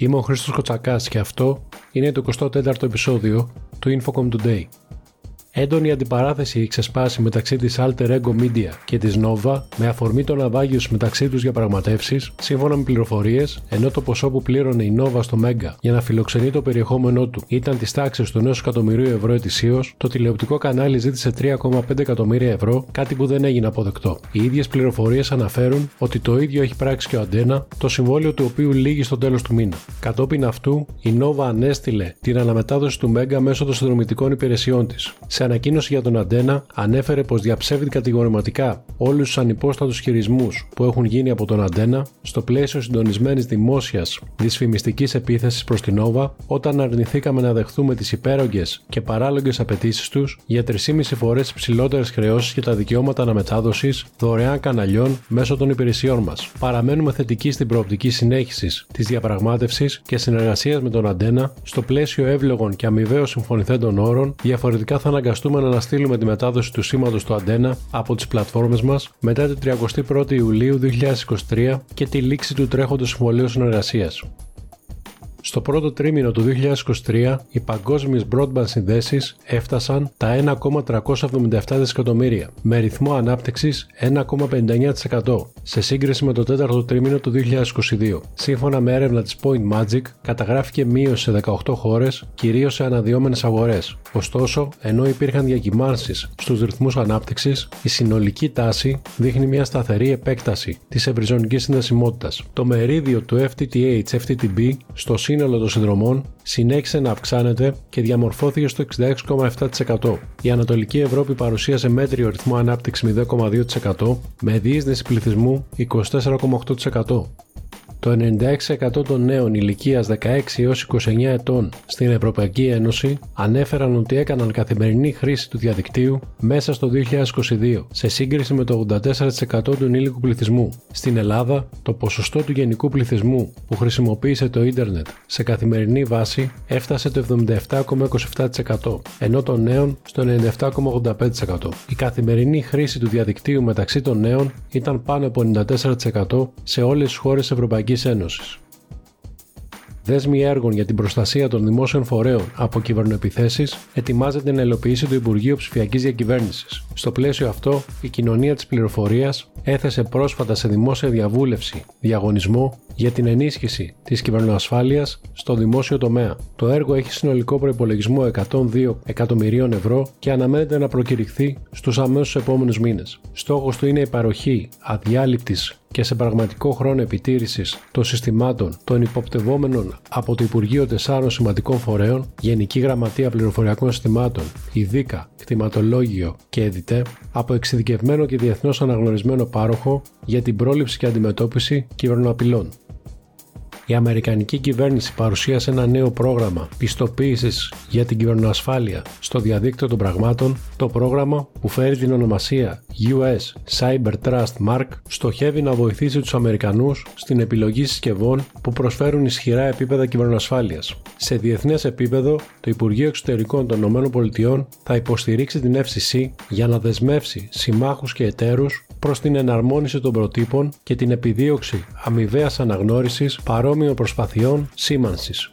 Είμαι ο Χρήστος Κοτσακάς και αυτό είναι το 24ο επεισόδιο του Infocom Today. Έντονη αντιπαράθεση έχει ξεσπάσει μεταξύ της Alter Ego Media και της Nova με αφορμή το ναυάγιο μεταξύ τους διαπραγματεύσει, σύμφωνα με πληροφορίες, ενώ το ποσό που πλήρωνε η Nova στο Mega για να φιλοξενεί το περιεχόμενό του ήταν της τάξης του 1 εκατομμυρίου ευρώ ετησίως, το τηλεοπτικό κανάλι ζήτησε 3,5 εκατομμύρια ευρώ, κάτι που δεν έγινε αποδεκτό. Οι ίδιες πληροφορίες αναφέρουν ότι το ίδιο έχει πράξει και ο Αντένα, το συμβόλαιο του οποίου λύγει στο τέλος του μήνα. Κατόπιν αυτού, η Nova ανέστηλε την αναμετάδοση του Mega μέσω των συνδρομητικών υπηρεσιών της σε ανακοίνωση για τον Αντένα ανέφερε πως διαψεύδει κατηγορηματικά όλους τους ανυπόστατους χειρισμούς που έχουν γίνει από τον Αντένα στο πλαίσιο συντονισμένης δημόσιας δυσφημιστικής επίθεσης προς την Όβα όταν αρνηθήκαμε να δεχθούμε τις υπέρογγες και παράλογες απαιτήσεις τους για 3,5 φορές υψηλότερε χρεώσεις και τα δικαιώματα αναμετάδοσης δωρεάν καναλιών μέσω των υπηρεσιών μας. Παραμένουμε θετικοί στην προοπτική συνέχισης της διαπραγμάτευσης και συνεργασίας με τον Αντένα στο πλαίσιο εύλογων και αμοιβαίως συμφωνηθέντων όρων, διαφορετικά θα αναγκαστούμε να αναστείλουμε τη μετάδοση του σήματος του Αντένα από τις πλατφόρμες μας μετά την 31η Ιουλίου 2023 και τη λήξη του τρέχοντος συμβολίου συνεργασίας. Στο πρώτο τρίμηνο του 2023, οι παγκόσμιες broadband συνδέσεις έφτασαν τα 1,377 δισεκατομμύρια, με ρυθμό ανάπτυξης 1,59% σε σύγκριση με το τέταρτο τρίμηνο του 2022. Σύμφωνα με έρευνα της Point Magic, καταγράφηκε μείωση σε 18 χώρες, κυρίως σε αναδυόμενες αγορές. Ωστόσο, ενώ υπήρχαν διακυμάνσεις στους ρυθμούς ανάπτυξης, η συνολική τάση δείχνει μια σταθερή επέκταση της ευρυζωνικής συνδεσιμότητας. Το μερίδιο του FTTH-FTTB στο σύνολο των συνδρομών συνέχισε να αυξάνεται και διαμορφώθηκε στο 66,7%. Η Ανατολική Ευρώπη παρουσίασε μέτριο ρυθμό ανάπτυξης 0,2% με διείσδυση πληθυσμού 24,8%. Το 96% των νέων ηλικίας 16 έως 29 ετών στην Ευρωπαϊκή Ένωση ανέφεραν ότι έκαναν καθημερινή χρήση του διαδικτύου μέσα στο 2022, σε σύγκριση με το 84% του ενήλικου πληθυσμού. Στην Ελλάδα, το ποσοστό του γενικού πληθυσμού που χρησιμοποίησε το ίντερνετ σε καθημερινή βάση έφτασε το 77,27%, ενώ των νέων στο 97,85%. Η καθημερινή χρήση του διαδικτύου μεταξύ των νέων ήταν πάνω από 94% σε όλες τις χώρες Ευρωπαϊκής Ευρωπαϊκής Ένωσης. Δέσμη έργων για την προστασία των δημόσιων φορέων από κυβερνοεπιθέσεις ετοιμάζεται να υλοποιήσει το Υπουργείο Ψηφιακής Διακυβέρνησης. Στο πλαίσιο αυτό, η κοινωνία της πληροφορίας έθεσε πρόσφατα σε δημόσια διαβούλευση διαγωνισμό για την ενίσχυση της κυβερνοασφάλειας στο δημόσιο τομέα. Το έργο έχει συνολικό προπολογισμό 102 εκατομμυρίων ευρώ και αναμένεται να προκηρυχθεί στους αμέσως επόμενους μήνες. Στόχος του είναι η παροχή αδιάλειπτης και σε πραγματικό χρόνο επιτήρησης των συστημάτων των υποπτευόμενων από το Υπουργείο Τεσσάρων Σημαντικών Φορέων, Γενική Γραμματεία Πληροφοριακών Συστημάτων, ΙΔΙΚΑ, Κτηματολόγιο και ΕΔΙΤΕ, από εξειδικευμένο και διεθνώς αναγνωρισμένο πάροχο για την πρόληψη και αντιμετώπιση κυβερνοαπειλών η Αμερικανική κυβέρνηση παρουσίασε ένα νέο πρόγραμμα πιστοποίησης για την κυβερνοασφάλεια στο διαδίκτυο των πραγμάτων. Το πρόγραμμα, που φέρει την ονομασία US Cyber Trust Mark, στοχεύει να βοηθήσει τους Αμερικανούς στην επιλογή συσκευών που προσφέρουν ισχυρά επίπεδα κυβερνοασφάλειας. Σε διεθνές επίπεδο, το Υπουργείο Εξωτερικών των ΗΠΑ θα υποστηρίξει την FCC για να δεσμεύσει συμμάχους και εταίρους προς την εναρμόνιση των προτύπων και την επιδίωξη αμοιβαίας αναγνώρισης παρόμοιων προσπαθειών σήμανσης.